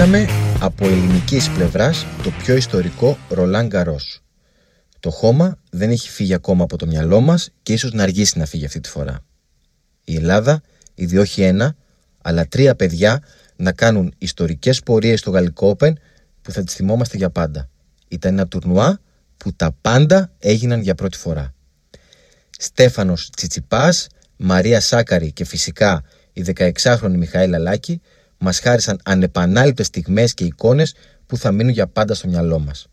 Ζήσαμε από ελληνικής πλευράς το πιο ιστορικό Ρολάν Γκαρός. Το χώμα δεν έχει φύγει ακόμα από το μυαλό μας και ίσως να αργήσει να φύγει αυτή τη φορά. Η Ελλάδα, ήδη όχι ένα, αλλά τρία παιδιά να κάνουν ιστορικές πορείες στο Γαλλικό Open που θα τις θυμόμαστε για πάντα. Ήταν ένα τουρνουά που τα πάντα έγιναν για πρώτη φορά. Στέφανος Τσιτσιπάς, Μαρία Σάκαρη και φυσικά η 16χρονη Μιχαήλ Λάκη μας χάρισαν ανεπανάληπτες στιγμές και εικόνες που θα μείνουν για πάντα στο μυαλό μας.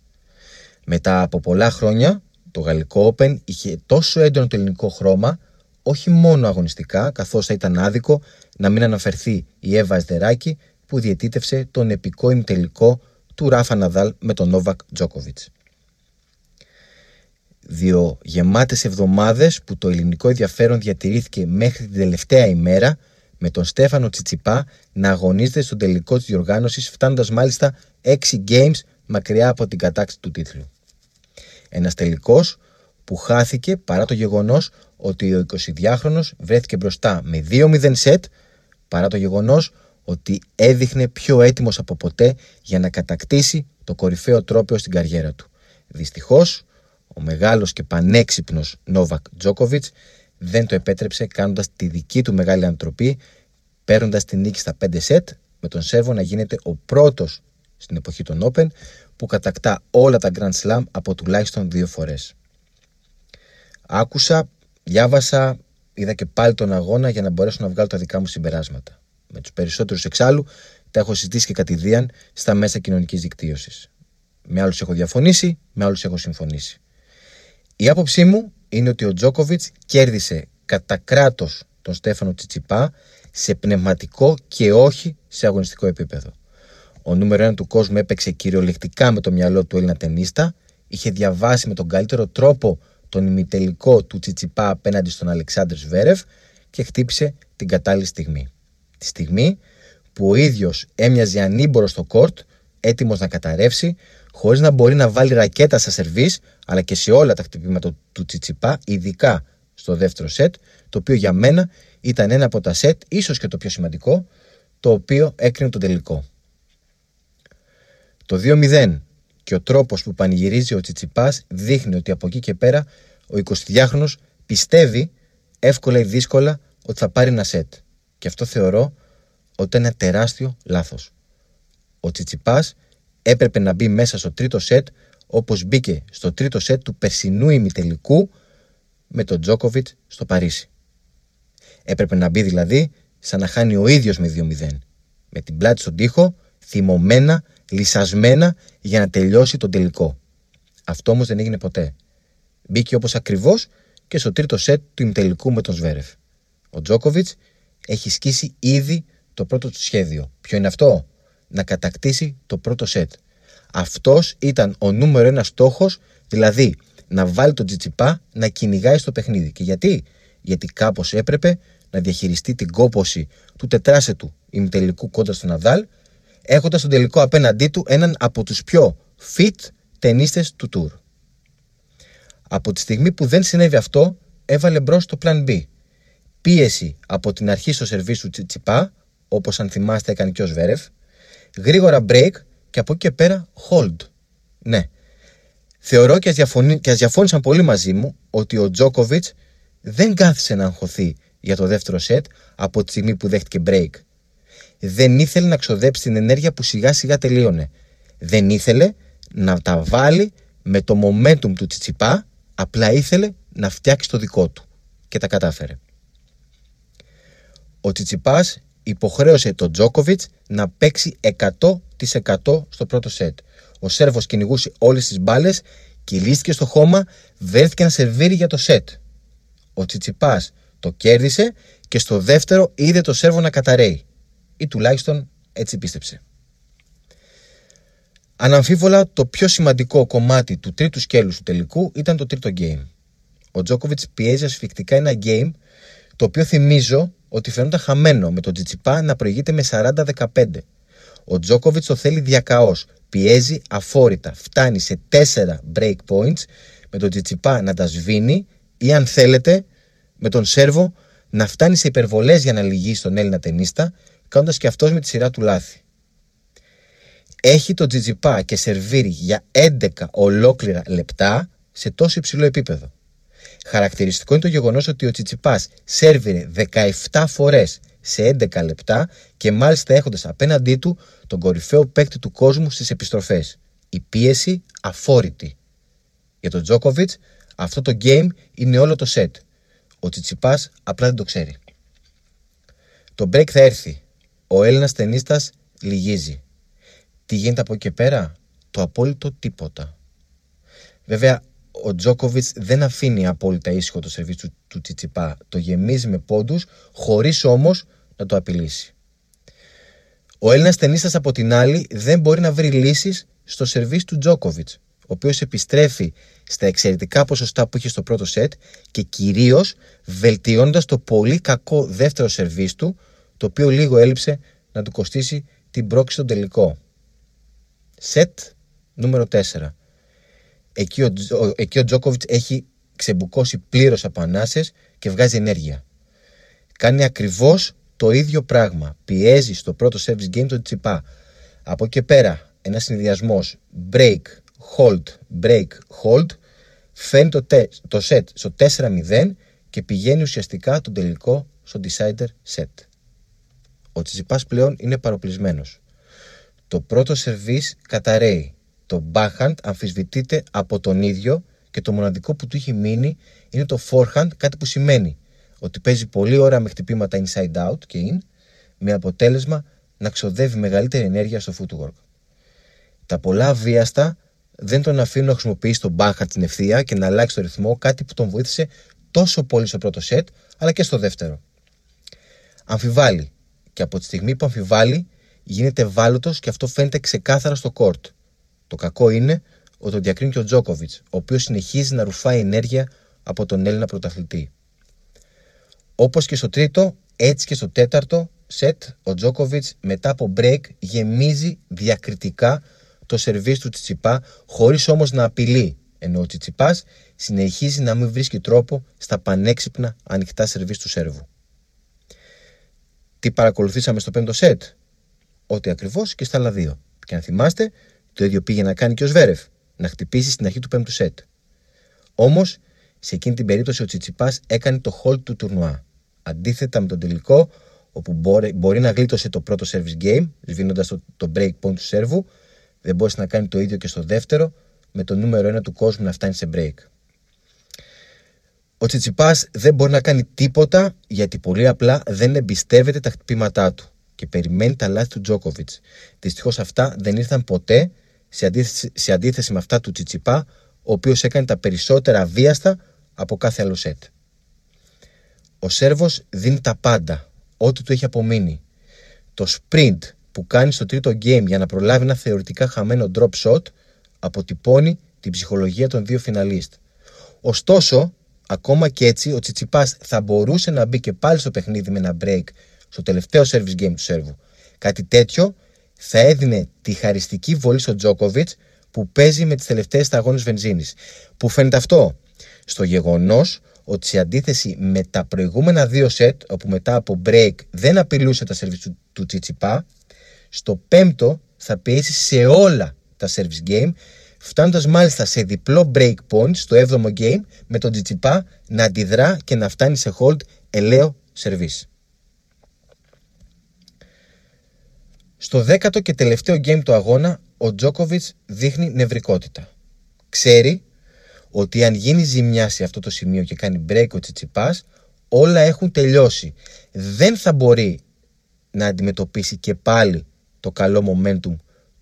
Μετά από πολλά χρόνια, το Γαλλικό Open είχε τόσο έντονο το ελληνικό χρώμα, όχι μόνο αγωνιστικά, καθώς θα ήταν άδικο να μην αναφερθεί η Εύα Εσδεράκη που διαιτήτευσε τον επικό ημιτελικό του Ράφα Ναδάλ με τον Νόβακ Τζόκοβιτς. Δύο γεμάτες εβδομάδες που το ελληνικό ενδιαφέρον διατηρήθηκε μέχρι την τελευταία ημέρα με τον Στέφανο Τσιτσιπά να αγωνίζεται στον τελικό της διοργάνωσης φτάνοντας μάλιστα 6 games μακριά από την κατάξη του τίτλου. Ένας τελικός που χάθηκε παρά το γεγονός ότι ο 22χρονος βρέθηκε μπροστά με 2-0 σετ παρά το γεγονός ότι έδειχνε πιο έτοιμος από ποτέ για να κατακτήσει το κορυφαίο τρόπαιο στην καριέρα του. Δυστυχώς, ο μεγάλος και πανέξυπνος Νόβακ Τζόκοβιτς δεν το επέτρεψε κάνοντας τη δική του μεγάλη αντροπή παίρνοντας την νίκη στα 5 σετ με τον Σέρβο να γίνεται ο πρώτος στην εποχή των Open που κατακτά όλα τα Grand Slam από τουλάχιστον δύο φορές. Άκουσα, διάβασα, είδα και πάλι τον αγώνα για να μπορέσω να βγάλω τα δικά μου συμπεράσματα. Με τους περισσότερους εξάλλου τα έχω συζητήσει και κατηδίαν στα μέσα κοινωνικής δικτύωσης. Με άλλους έχω διαφωνήσει, με άλλους έχω συμφωνήσει. Η άποψή μου είναι ότι ο Τζόκοβιτς κέρδισε κατά κράτος τον Στέφανο Τσιτσιπά σε πνευματικό και όχι σε αγωνιστικό επίπεδο. Ο νούμερο ένα του κόσμου έπαιξε κυριολεκτικά με το μυαλό του Έλληνα ταινίστα, είχε διαβάσει με τον καλύτερο τρόπο τον ημιτελικό του Τσιτσιπά απέναντι στον Αλεξάνδρ Σβέρεφ και χτύπησε την κατάλληλη στιγμή. Τη στιγμή που ο ίδιος έμοιαζε ανήμπορος στο κόρτ, έτοιμος να καταρρεύσει, χωρίς να μπορεί να βάλει ρακέτα στα σερβίς, αλλά και σε όλα τα χτυπήματα του Τσιτσιπά, ειδικά στο δεύτερο σετ, το οποίο για μένα ήταν ένα από τα σετ, ίσως και το πιο σημαντικό, το οποίο έκρινε τον τελικό. Το 2-0 και ο τρόπος που πανηγυρίζει ο Τσιτσιπάς δείχνει ότι από εκεί και πέρα ο 22χρονο πιστεύει εύκολα ή δύσκολα ότι θα πάρει ένα σετ. Και αυτό θεωρώ ότι είναι ένα τεράστιο λάθος. Ο Τσιτσιπάς έπρεπε να μπει μέσα στο τρίτο σετ όπως μπήκε στο τρίτο σετ του περσινού ημιτελικού με τον Τζόκοβιτς στο Παρίσι. Έπρεπε να μπει δηλαδή σαν να χάνει ο ίδιος με 2-0. Με την πλάτη στον τοίχο, θυμωμένα, λυσασμένα για να τελειώσει τον τελικό. Αυτό όμως δεν έγινε ποτέ. Μπήκε όπως ακριβώς και στο τρίτο σετ του ημιτελικού με τον Σβέρεφ. Ο Τζόκοβιτς έχει σκίσει ήδη το πρώτο του σχέδιο. Ποιο είναι αυτό; Να κατακτήσει το πρώτο σετ. Αυτός ήταν ο νούμερο ένας στόχος, δηλαδή να βάλει τον Τζιτσιπά να κυνηγάει στο παιχνίδι. Και γιατί; Γιατί κάπως έπρεπε να διαχειριστεί την κόποση του τετράσετου ημιτελικού κόντρα στον Ναδάλ, έχοντας τον τελικό απέναντί του έναν από τους πιο fit ταινίστες του τουρ. Από τη στιγμή που δεν συνέβη αυτό, έβαλε μπρος το plan B. Πίεση από την αρχή στο σερβίς του Τσιτσιπά, όπως αν θυμάστε έκανε και ο Σβέρεφ, γρήγορα break και από εκεί και πέρα hold. Ναι. Θεωρώ και ας, και ας διαφώνησαν πολύ μαζί μου ότι ο Τζόκοβιτ δεν κάθισε να αγχωθεί για το δεύτερο σετ από τη στιγμή που δέχτηκε break. Δεν ήθελε να ξοδέψει την ενέργεια που σιγά σιγά τελείωνε. Δεν ήθελε να τα βάλει με το momentum του Τσιτσιπά, απλά ήθελε να φτιάξει το δικό του. Και τα κατάφερε. Ο Τσιτσιπάς υποχρέωσε τον Τζόκοβιτς να παίξει 100% στο πρώτο σετ. Ο Σέρβος κυνηγούσε όλες τις μπάλες, κυλίστηκε στο χώμα, βρέθηκε να σερβίρει για το σετ. Ο Τσιτσιπάς το κέρδισε και στο δεύτερο είδε το Σέρβο να καταραίει. Ή τουλάχιστον έτσι πίστεψε. Αναμφίβολα το πιο σημαντικό κομμάτι του τρίτου σκέλους του τελικού ήταν το τρίτο game. Ο Τζόκοβιτς πιέζει ασφικτικά ένα game το οποίο θυμίζω ότι φαίνονταν χαμένο με τον Τζιτσιπά να προηγείται με 40-15. Ο Τζόκοβιτς το θέλει διακαώς. Πιέζει αφόρητα. Φτάνει σε 4 break points με τον Τζιτσιπά να τα σβήνει ή αν θέλετε με τον Σέρβο να φτάνει σε υπερβολές για να λυγίσει τον Έλληνα ταινίστα, κάνοντας και αυτός με τη σειρά του λάθη. έχει το τζιτζιπά και σερβίρει για 11 ολόκληρα λεπτά σε τόσο υψηλό επίπεδο. Χαρακτηριστικό είναι το γεγονός ότι ο Τσιτσιπάς σερβίρε 17 φορές σε 11 λεπτά και μάλιστα έχοντας απέναντί του τον κορυφαίο παίκτη του κόσμου στις επιστροφές. Η πίεση αφόρητη. Για τον Τζόκοβιτς, αυτό το game είναι όλο το set. Ο Τσιτσιπάς απλά δεν το ξέρει. Το break θα έρθει. Ο Έλληνας ταινίστας λυγίζει. Τι γίνεται από εκεί και πέρα, το απόλυτο τίποτα. Βέβαια, ο Τζόκοβιτς δεν αφήνει απόλυτα ήσυχο το σερβίς του, του Τσιτσιπά. Το γεμίζει με πόντους, χωρίς όμως να το απειλήσει. Ο Έλληνας ταινίστας από την άλλη δεν μπορεί να βρει λύσεις στο σερβίς του Τζόκοβιτς, ο οποίος επιστρέφει στα εξαιρετικά ποσοστά που είχε στο πρώτο σετ και κυρίως βελτιώνοντας το πολύ κακό δεύτερο σερβίς του, το οποίο λίγο έλειψε να του κοστίσει την πρόξη στον τελικό. Σετ νούμερο 4. Εκεί ο, εκεί ο Τζόκοβιτς έχει ξεμπουκώσει πλήρως από ανάσες και βγάζει ενέργεια. Κάνει ακριβώς το ίδιο πράγμα. Πιέζει στο πρώτο service game τον Τσιπά. Από εκεί και πέρα, ένας συνδυασμός break, hold, break, hold, φέρνει το, το set στο 4-0 και πηγαίνει ουσιαστικά τον τελικό στο decider set. Ο Τσιπάς πλέον είναι παροπλισμένος. Το πρώτο σερβίς καταραίει. Το backhand αμφισβητείται από τον ίδιο και το μοναδικό που του έχει μείνει είναι το forehand, κάτι που σημαίνει ότι παίζει πολύ ώρα με χτυπήματα inside out και in, με αποτέλεσμα να ξοδεύει μεγαλύτερη ενέργεια στο footwork. Τα πολλά βίαστα δεν τον αφήνουν να χρησιμοποιήσει τον backhand στην ευθεία και να αλλάξει το ρυθμό, κάτι που τον βοήθησε τόσο πολύ στο πρώτο set, αλλά και στο δεύτερο. Αμφιβάλλει. Και από τη στιγμή που αμφιβάλλει, γίνεται ευάλωτος και αυτό φαίνεται ξεκάθαρα στο court. Το κακό είναι ότι τον διακρίνει και ο Τζόκοβιτς, ο οποίος συνεχίζει να ρουφάει ενέργεια από τον Έλληνα πρωταθλητή. Όπως και στο τρίτο, έτσι και στο τέταρτο σετ, ο Τζόκοβιτς μετά από break γεμίζει διακριτικά το σερβίς του Τσιτσιπά, χωρίς όμως να απειλεί, ενώ ο Τσιτσιπάς συνεχίζει να μην βρίσκει τρόπο στα πανέξυπνα ανοιχτά σερβίς του Σέρβου. Τι παρακολουθήσαμε στο πέμπτο σετ, Ό,τι ακριβώς και στα άλλα δύο. Και αν θυμάστε, το ίδιο πήγε να κάνει και ο Σβέρεφ, να χτυπήσει στην αρχή του πέμπτου σετ. Όμως, σε εκείνη την περίπτωση ο Τσιτσιπάς έκανε το hold του τουρνουά. Αντίθετα με τον τελικό, όπου μπορεί, μπορεί να γλίτωσε το πρώτο service game, σβήνοντας το, το break point του σερβου, δεν μπορούσε να κάνει το ίδιο και στο δεύτερο, με το νούμερο 1 του κόσμου να φτάνει σε break. Ο Τσιτσιπάς δεν μπορεί να κάνει τίποτα γιατί πολύ απλά δεν εμπιστεύεται τα χτυπήματά του και περιμένει τα λάθη του Τζόκοβιτ. Δυστυχώς αυτά δεν ήρθαν ποτέ σε αντίθεση, σε αντίθεση με αυτά του Τσιτσιπά, ο οποίος έκανε τα περισσότερα βίαστα από κάθε άλλο σετ. Ο Σέρβος δίνει τα πάντα, ό,τι του έχει απομείνει. Το sprint που κάνει στο τρίτο game για να προλάβει ένα θεωρητικά χαμένο drop shot αποτυπώνει την ψυχολογία των δύο φιναλίστ. Ωστόσο, ακόμα και έτσι, ο Τσιτσιπάς θα μπορούσε να μπει και πάλι στο παιχνίδι με ένα break στο τελευταίο service game του Σέρβου. Κάτι τέτοιο θα έδινε τη χαριστική βολή στον Τζόκοβιτς που παίζει με τις τελευταίες σταγόνε βενζίνης. Πού φαίνεται αυτό, στο γεγονός ότι σε αντίθεση με τα προηγούμενα δύο σετ, όπου μετά από break δεν απειλούσε τα service του, του Τσιτσιπά, στο πέμπτο θα πιέσει σε όλα τα service game, φτάνοντας μάλιστα σε διπλό break point στο 7ο game με τον Τσιτσιπά να αντιδρά και να φτάνει σε hold ελαίο service. Στο δέκατο και τελευταίο game του αγώνα, ο Τζόκοβιτ δείχνει νευρικότητα. Ξέρει ότι αν γίνει ζημιά σε αυτό το σημείο και κάνει break ο Τσιτσιπάς, όλα έχουν τελειώσει. Δεν θα μπορεί να αντιμετωπίσει και πάλι το καλό momentum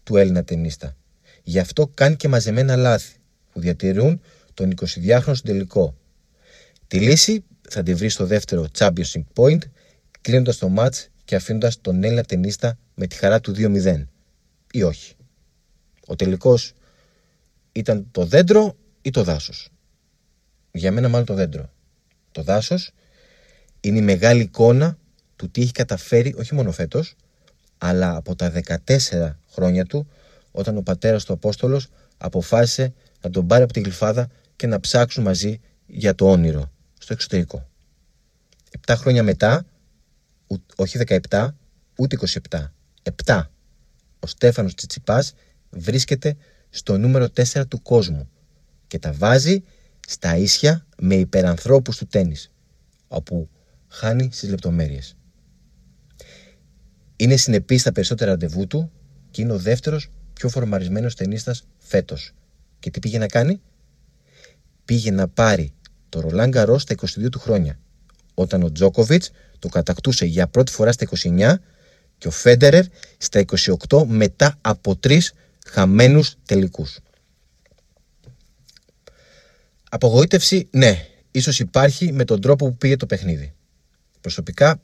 του Έλληνα ταινίστα. Γι' αυτό κάνει και μαζεμένα λάθη που διατηρούν τον 22χρονο στον τελικό. Τη λύση θα τη βρει στο δεύτερο championship point, κλείνοντας το match και αφήνοντας τον Έλληνα ταινίστα με τη χαρά του 2-0 ή όχι. Ο τελικός ήταν το δέντρο ή το δάσος. Για μένα μάλλον το δέντρο. Το δάσος είναι η μεγάλη εικόνα του τι έχει καταφέρει όχι μόνο φέτος, αλλά από τα 14 χρόνια του όταν ο πατέρας του Απόστολος αποφάσισε να τον πάρει από τη γλυφάδα και να ψάξουν μαζί για το όνειρο στο εξωτερικό. Επτά χρόνια μετά, όχι 17, ούτε 27, 7. ο Στέφανος Τσιτσιπάς βρίσκεται στο νούμερο 4 του κόσμου και τα βάζει στα ίσια με υπερανθρώπους του τέννις, όπου χάνει στις λεπτομέρειες. Είναι συνεπής στα περισσότερα ραντεβού του και είναι ο δεύτερος πιο φορμαρισμένος ταινίστας φέτος. Και τι πήγε να κάνει; Πήγε να πάρει το Ρολάν Γκαρό στα 22 του χρόνια, όταν ο Τζόκοβιτς το κατακτούσε για πρώτη φορά στα 29 και ο Φέντερερ στα 28 μετά από τρεις χαμένους τελικούς. Απογοήτευση, ναι, ίσως υπάρχει με τον τρόπο που πήγε το παιχνίδι. Προσωπικά,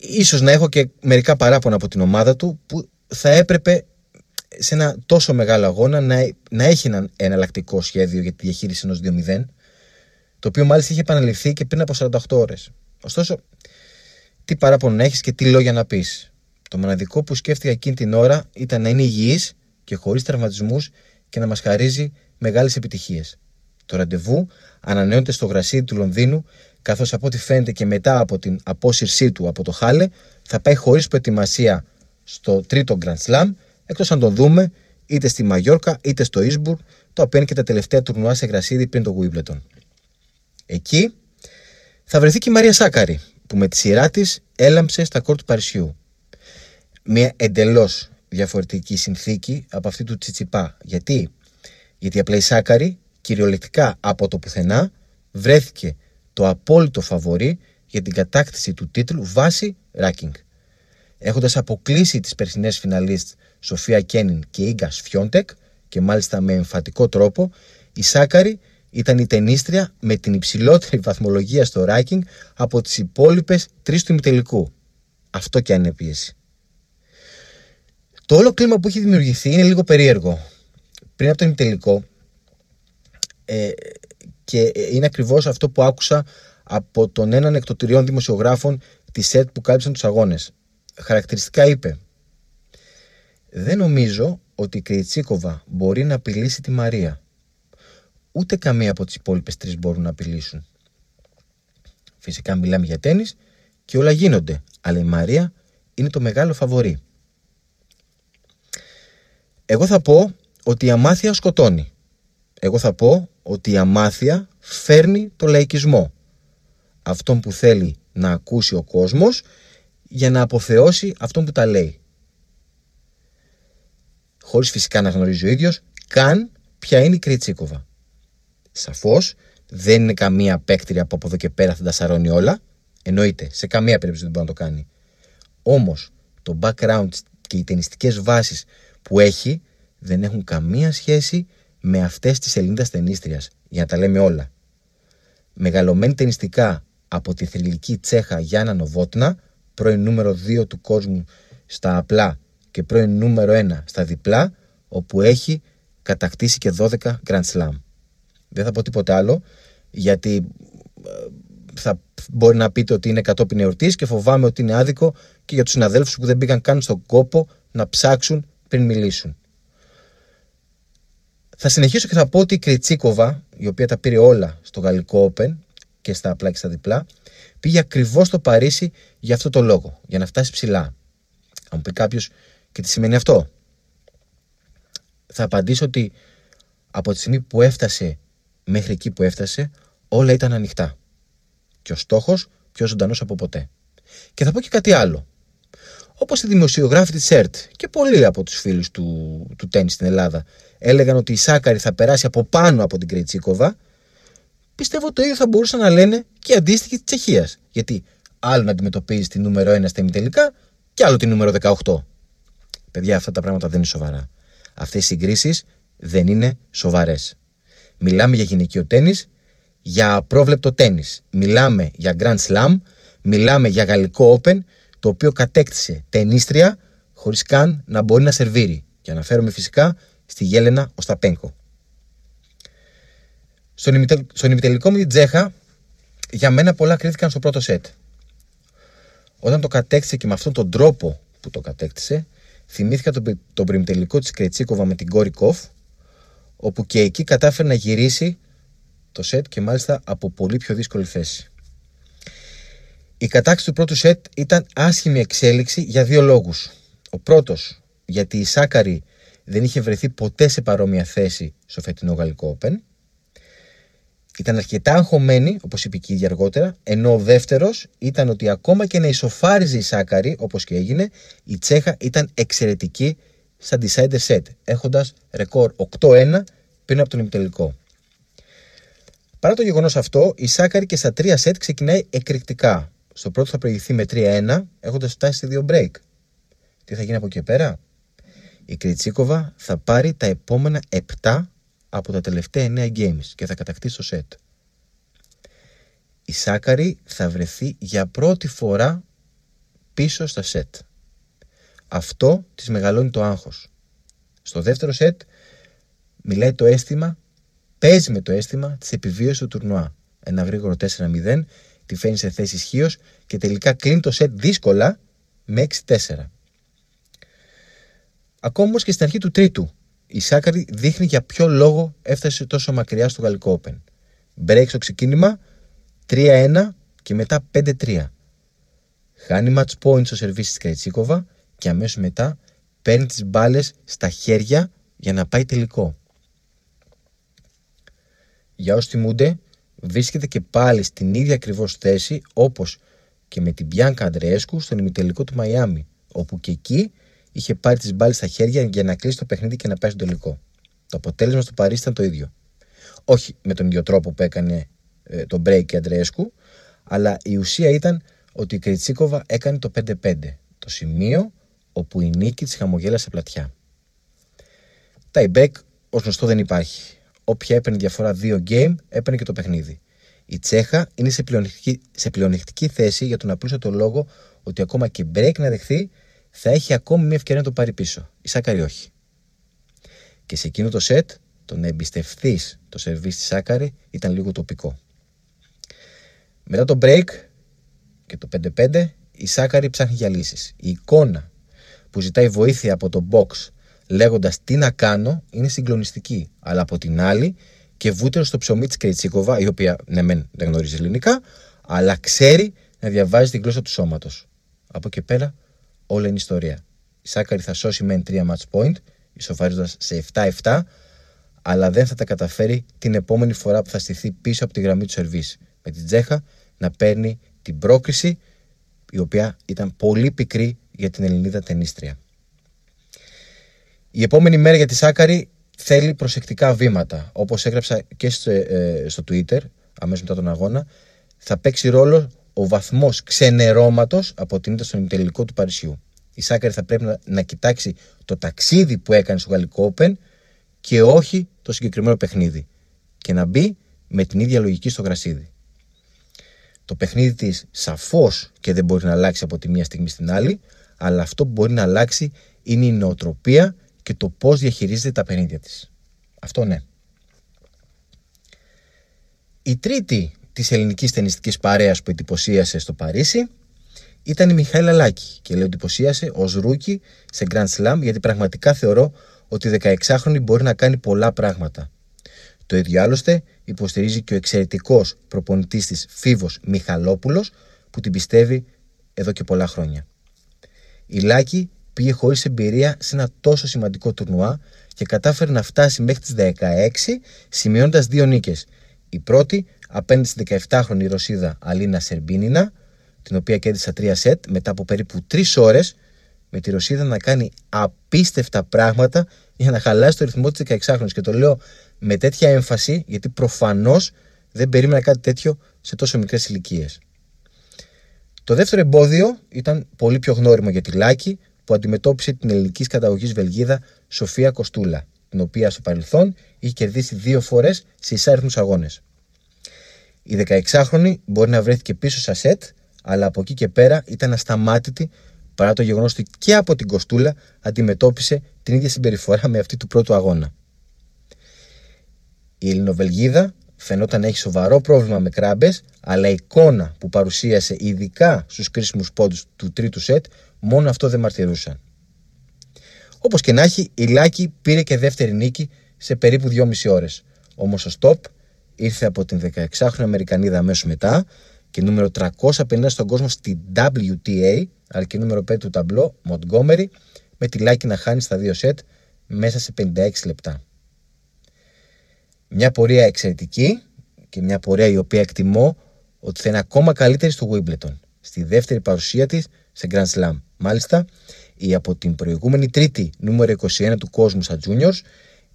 ίσως να έχω και μερικά παράπονα από την ομάδα του που θα έπρεπε σε ένα τόσο μεγάλο αγώνα να, να έχει ένα εναλλακτικό σχέδιο για τη διαχείριση ενός 2-0 το οποίο μάλιστα είχε επαναληφθεί και πριν από 48 ώρες. Ωστόσο, τι παράπονο να έχεις και τι λόγια να πεις. Το μοναδικό που σκέφτηκα εκείνη την ώρα ήταν να είναι υγιής και χωρίς τραυματισμούς και να μας χαρίζει μεγάλες επιτυχίες. Το ραντεβού ανανεώνεται στο γρασίδι του Λονδίνου, καθώς από ό,τι φαίνεται και μετά από την απόσυρσή του από το Χάλε, θα πάει χωρίς προετοιμασία στο τρίτο Grand Slam, εκτός αν τον δούμε είτε στη Μαγιόρκα είτε στο Ίσμπουργκ, το οποίο είναι και τα τελευταία τουρνουά σε γρασίδι πριν το Wimbledon. Εκεί θα βρεθεί και η Μαρία Σάκαρη, που με τη σειρά της έλαμψε στα κόρ του Παρισιού. Μια εντελώς διαφορετική συνθήκη από αυτή του Τσιτσιπά. Γιατί, Γιατί απλά η Σάκαρη κυριολεκτικά από το πουθενά βρέθηκε το απόλυτο φαβορή για την κατάκτηση του τίτλου βάσει ranking. Έχοντας αποκλείσει τις περσινές φιναλίστ Σοφία Κένιν και Ίγκα Φιόντεκ και μάλιστα με εμφατικό τρόπο, η Σάκαρη ήταν η ταινίστρια με την υψηλότερη βαθμολογία στο ranking από τις υπόλοιπες τρεις του ημιτελικού. Αυτό και αν είναι πίεση. Το όλο κλίμα που έχει δημιουργηθεί είναι λίγο περίεργο. Πριν από το ημιτελικό, ε, και είναι ακριβώς αυτό που άκουσα από τον έναν εκ των τριών δημοσιογράφων της ΣΕΤ που κάλυψαν τους αγώνες. Χαρακτηριστικά είπε «Δεν νομίζω ότι η Κρυτσίκοβα μπορεί να απειλήσει τη Μαρία. Ούτε καμία από τις υπόλοιπες τρεις μπορούν να απειλήσουν. Φυσικά μιλάμε για τέννις και όλα γίνονται, αλλά η Μαρία είναι το μεγάλο φαβορή. Εγώ θα πω ότι η αμάθεια σκοτώνει. Εγώ θα πω ότι η αμάθεια φέρνει το λαϊκισμό. Αυτόν που θέλει να ακούσει ο κόσμος για να αποθεώσει αυτόν που τα λέει. Χωρίς φυσικά να γνωρίζει ο ίδιος καν ποια είναι η Κριτσίκοβα. Σαφώς δεν είναι καμία παίκτρια που από εδώ και πέρα θα τα σαρώνει όλα. Εννοείται, σε καμία περίπτωση δεν μπορεί να το κάνει. Όμως το background και οι ταινιστικές βάσεις που έχει δεν έχουν καμία σχέση με αυτές τις Ελληνίδας ταινίστριας, για να τα λέμε όλα. Μεγαλωμένη ταινιστικά από τη θρηλυκή Τσέχα Γιάννα Νοβότνα, πρώην νούμερο 2 του κόσμου στα απλά και πρώην νούμερο 1 στα διπλά, όπου έχει κατακτήσει και 12 Grand Slam. Δεν θα πω τίποτα άλλο, γιατί ε, θα μπορεί να πείτε ότι είναι κατόπιν εορτής και φοβάμαι ότι είναι άδικο και για τους συναδέλφους που δεν πήγαν καν στον κόπο να ψάξουν πριν μιλήσουν. Θα συνεχίσω και θα πω ότι η Κριτσίκοβα, η οποία τα πήρε όλα στο Γαλλικό Open και στα απλά και στα διπλά, πήγε ακριβώς στο Παρίσι για αυτό το λόγο, για να φτάσει ψηλά. Αν μου πει κάποιος, και τι σημαίνει αυτό; Θα απαντήσω ότι από τη στιγμή που έφτασε μέχρι εκεί που έφτασε, όλα ήταν ανοιχτά. Και ο στόχος πιο ζωντανός από ποτέ. Και θα πω και κάτι άλλο. Όπως οι δημοσιογράφοι της ΕΡΤ και πολλοί από τους φίλους του, του τέννη στην Ελλάδα έλεγαν ότι η Σάκαρη θα περάσει από πάνω από την Κρετσίκοβα, πιστεύω ότι το ίδιο θα μπορούσαν να λένε και αντίστοιχοι της Τσεχίας. Γιατί άλλο να αντιμετωπίζει τη νούμερο 1 στα ημιτελικά και άλλο τη νούμερο 18. Παιδιά, αυτά τα πράγματα δεν είναι σοβαρά. Αυτές οι συγκρίσεις δεν είναι σοβαρές. Μιλάμε για γυναικείο τέννη, για απρόβλεπτο τέννη. Μιλάμε για Grand Slam, μιλάμε για γαλλικό Open το οποίο κατέκτησε ταινίστρια χωρίς καν να μπορεί να σερβίρει. Και αναφέρομαι φυσικά στη Γέλενα Οσταπένκο. Στον, στον ημιτελικό με την Τζέχα, για μένα πολλά κρίθηκαν στο πρώτο σετ. Όταν το κατέκτησε και με αυτόν τον τρόπο που το κατέκτησε, θυμήθηκα τον, τον πριμιτελικό της Κρετσίκοβα με την Κόρη Κοφ, όπου και εκεί κατάφερε να γυρίσει το σετ και μάλιστα από πολύ πιο δύσκολη θέση. Η κατάξη του πρώτου σετ ήταν άσχημη εξέλιξη για δύο λόγους. Ο πρώτος, γιατί η Σάκαρη δεν είχε βρεθεί ποτέ σε παρόμοια θέση στο φετινό Γαλλικό Open. Ήταν αρκετά αγχωμένη, όπως είπε και η ίδια αργότερα, ενώ ο δεύτερος ήταν ότι ακόμα και να ισοφάριζε η Σάκαρη, όπως και έγινε, η Τσέχα ήταν εξαιρετική στα decider set, έχοντας ρεκόρ 8-1 πριν από τον ημιτελικό. Παρά το γεγονός αυτό, η Σάκαρη και στα τρία σετ ξεκινάει εκρηκτικά. Στο πρώτο θα προηγηθεί με 3-1, έχοντας φτάσει σε δύο break. Τι θα γίνει από εκεί πέρα, η Κριτσίκοβα θα πάρει τα επόμενα 7 από τα τελευταία 9 games και θα κατακτήσει το σετ. Η Σάκαρη θα βρεθεί για πρώτη φορά πίσω στα σετ. Αυτό της μεγαλώνει το άγχος. Στο δεύτερο σετ μιλάει το αίσθημα, παίζει με το αίσθημα της επιβίωσης του τουρνουά. Ένα γρήγορο 4-0, τη φαίνει σε θέση ισχύως και τελικά κλείνει το σετ δύσκολα με 6-4. Ακόμα και στην αρχή του τρίτου, η Σάκαρη δείχνει για ποιο λόγο έφτασε τόσο μακριά στο Γαλλικό Open. Break στο ξεκίνημα, 3-1 και μετά 5-3. Χάνει match point στο σερβίς της Κρετσίκοβα και αμέσως μετά παίρνει τις μπάλες στα χέρια για να πάει τελικό. Για όσοι θυμούνται, βρίσκεται και πάλι στην ίδια ακριβώς θέση όπως και με την Bianca Αντρέσκου στον ημιτελικό του Μαϊάμι, όπου και εκεί είχε πάρει τις μπάλες στα χέρια για να κλείσει το παιχνίδι και να πάει στο τελικό. Το αποτέλεσμα στο Παρίσι ήταν το ίδιο. Όχι με τον ίδιο τρόπο που έκανε ε, το break και Αντρέσκου, αλλά η ουσία ήταν ότι η Κριτσίκοβα έκανε το 5-5, το σημείο όπου η νίκη της χαμογέλασε πλατιά. Τα break ως γνωστό δεν υπάρχει. Όποια έπαιρνε διαφορά δύο game, έπαιρνε και το παιχνίδι. Η Τσέχα είναι σε πλεονεκτική, σε πλεονεκτική θέση για τον απλούστατο λόγο ότι ακόμα και break να δεχθεί, θα έχει ακόμη μια ευκαιρία να το πάρει πίσω. Η Σάκαρη όχι. Και σε εκείνο το σετ, το να εμπιστευτεί το σερβίς της Σάκαρη ήταν λίγο τοπικό. Μετά το break και το 5-5, η Σάκαρη ψάχνει για λύσεις. Η εικόνα που ζητάει βοήθεια από το box λέγοντας τι να κάνω είναι συγκλονιστική. Αλλά από την άλλη και βούτυρο στο ψωμί της Κρετσίκοβα, η οποία ναι, μεν δεν γνωρίζει ελληνικά, αλλά ξέρει να διαβάζει την γλώσσα του σώματος. Από εκεί πέρα όλα είναι ιστορία. Η Σάκαρη θα σώσει μεν 3 match point, ισοφαρίζοντας σε 7-7, αλλά δεν θα τα καταφέρει την επόμενη φορά που θα στηθεί πίσω από τη γραμμή του σερβίς. Με την Τζέχα να παίρνει την πρόκριση, η οποία ήταν πολύ πικρή για την Ελληνίδα ταινίστρια. Η επόμενη μέρα για τη Σάκαρη θέλει προσεκτικά βήματα. Όπως έγραψα και στο, ε, στο Twitter, αμέσως μετά τον αγώνα, θα παίξει ρόλο ο βαθμός ξενερώματος από την ήττα στον τελικό του Παρισιού. Η Σάκαρη θα πρέπει να, να κοιτάξει το ταξίδι που έκανε στο Γαλλικό Open και όχι το συγκεκριμένο παιχνίδι. Και να μπει με την ίδια λογική στο γρασίδι. Το παιχνίδι της σαφώς και δεν μπορεί να αλλάξει από τη μία στιγμή στην άλλη, αλλά αυτό που μπορεί να αλλάξει είναι η νοοτροπία και το πώς διαχειρίζεται τα παιχνίδια της. Αυτό ναι. Η τρίτη της ελληνικής τενιστικής παρέας που εντυπωσίασε στο Παρίσι ήταν η Μιχαλάκη και λέω εντυπωσίασε ως rookie σε Grand Slam γιατί πραγματικά θεωρώ ότι η 16χρονη μπορεί να κάνει πολλά πράγματα. Το ίδιο άλλωστε υποστηρίζει και ο εξαιρετικός προπονητής της Φίβος Μιχαλόπουλος που την πιστεύει εδώ και πολλά χρόνια. Η Λάκη πήγε χωρίς εμπειρία σε ένα τόσο σημαντικό τουρνουά και κατάφερε να φτάσει μέχρι τις 16 σημειώνοντας δύο νίκες. Η πρώτη απέναντι στη 17χρονη Ρωσίδα Αλίνα Σερμπίνινα, την οποία κέρδισε 3 σετ μετά από περίπου 3 ώρες, με τη Ρωσίδα να κάνει απίστευτα πράγματα για να χαλάσει το ρυθμό της 16χρονη. Και το λέω με τέτοια έμφαση, γιατί προφανώς δεν περίμενα κάτι τέτοιο σε τόσο μικρές ηλικίες. Το δεύτερο εμπόδιο ήταν πολύ πιο γνώριμο για τη Λάκη, που αντιμετώπισε την ελληνικής καταγωγής Βελγίδα Σοφία Κοστούλα, την οποία στο παρελθόν είχε κερδίσει δύο φορές σε εισάριθμους αγώνες. Η 16χρονη μπορεί να βρέθηκε πίσω στα σετ, αλλά από εκεί και πέρα ήταν ασταμάτητη παρά το γεγονός ότι και από την Κοστούλα αντιμετώπισε την ίδια συμπεριφορά με αυτή του πρώτου αγώνα. Η Ελληνοβελγίδα φαινόταν να έχει σοβαρό πρόβλημα με κράμπες, αλλά η εικόνα που παρουσίασε ειδικά στους κρίσιμους πόντους του τρίτου σετ, μόνο αυτό δεν μαρτυρούσαν. Όπως και να έχει, η Λάκη πήρε και δεύτερη νίκη σε περίπου 2,5 ώρες. Όμως ο Στοπ ήρθε από την 16χρονη Αμερικανίδα αμέσως μετά και νούμερο 350 στον κόσμο στη WTA, αλλά και νούμερο 5 του ταμπλό, Montgomery, με τη Λάκη να χάνει στα δύο σετ μέσα σε 56 λεπτά. Μια πορεία εξαιρετική και μια πορεία η οποία εκτιμώ ότι θα είναι ακόμα καλύτερη στο Wimbledon, στη δεύτερη παρουσία της σε Grand Slam. Μάλιστα, η από την προηγούμενη τρίτη νούμερο 21 του κόσμου στα Juniors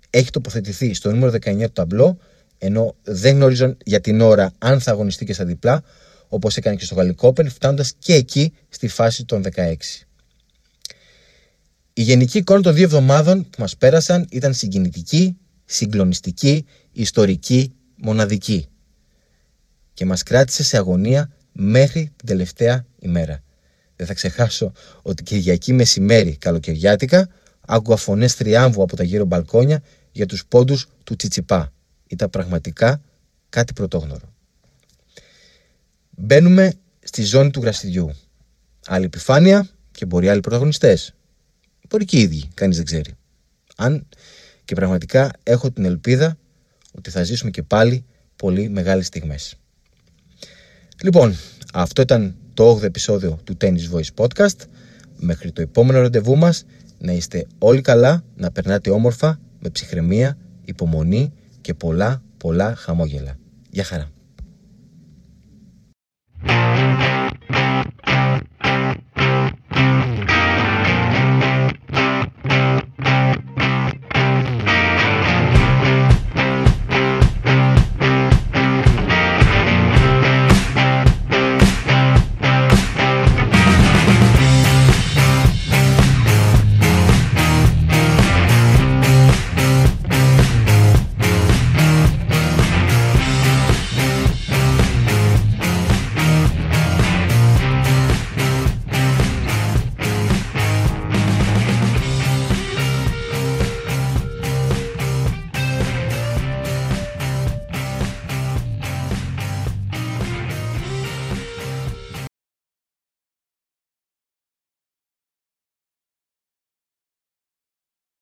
έχει τοποθετηθεί στο νούμερο 19 του ταμπλό, ενώ δεν γνωρίζουν για την ώρα αν θα αγωνιστεί και στα διπλά, όπως έκανε και στο Γαλλικό Open, φτάνοντας και εκεί στη φάση των 16. Η γενική εικόνα των δύο εβδομάδων που μας πέρασαν ήταν συγκινητική, συγκλονιστική, ιστορική, μοναδική. Και μας κράτησε σε αγωνία μέχρι την τελευταία ημέρα. Δεν θα ξεχάσω ότι Κυριακή μεσημέρι καλοκαιριάτικα άκουγα φωνές τριάμβου από τα γύρω μπαλκόνια για τους πόντους του Τσιτσιπά. Ήταν πραγματικά κάτι πρωτόγνωρο. Μπαίνουμε στη ζώνη του γραστιδιού. Άλλη επιφάνεια και μπορεί άλλοι πρωταγωνιστές. Μπορεί και οι ίδιοι, κανείς δεν ξέρει. Αν και πραγματικά έχω την ελπίδα ότι θα ζήσουμε και πάλι πολύ μεγάλες στιγμές. Λοιπόν, αυτό ήταν το 8ο επεισόδιο του Tennis Voice Podcast. Μέχρι το επόμενο ραντεβού μας, να είστε όλοι καλά, να περνάτε όμορφα, με ψυχραιμία, υπομονή και πολλά πολλά χαμόγελα. Γεια χαρά.